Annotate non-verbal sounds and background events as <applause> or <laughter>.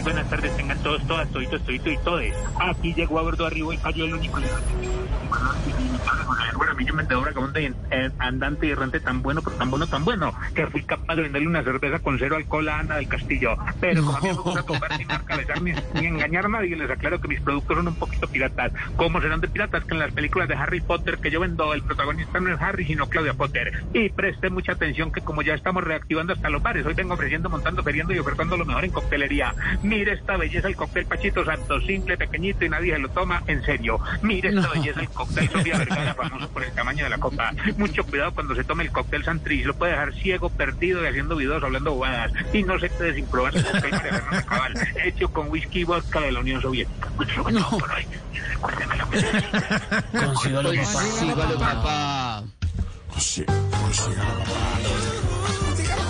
Muy, buenas tardes. Tengan todos, todas, toditos, toditos y todes. Aquí llegó a bordo arriba y cayó el único. Bueno, a mí yo me ahora como un eh, andante y errante tan bueno, pero tan bueno, tan bueno, que fui capaz de venderle una cerveza con cero alcohol a Ana del Castillo. Pero como a mí me gusta tocar sin marca, ni, ni engañar a nadie, les aclaro que mis productos son un poquito piratas. ¿Cómo serán de piratas? Que en las películas de Harry Potter que yo vendo, el protagonista no es Harry, sino Claudia Potter. Y preste mucha atención que como ya estamos reactivando hasta los bares, hoy vengo ofreciendo, montando, feriendo y ofertando lo mejor en coctelería. Mire esta belleza, el cóctel Pachito Santos, simple, pequeñito y nadie se lo toma en serio. Mire esta belleza, el cóctel <laughs> Sofía Vergara, famoso por el tamaño de la copa. Mucho cuidado cuando se tome el cóctel Santriz, lo puede dejar ciego, perdido y haciendo videos hablando bobadas. Y no se quede sin probar el cóctel María Cabal, hecho con whisky y vodka de la Unión Soviética. Mucho bueno, no. por hoy. Consígalo, papá. Consígalo, papá. Consígalo, papá.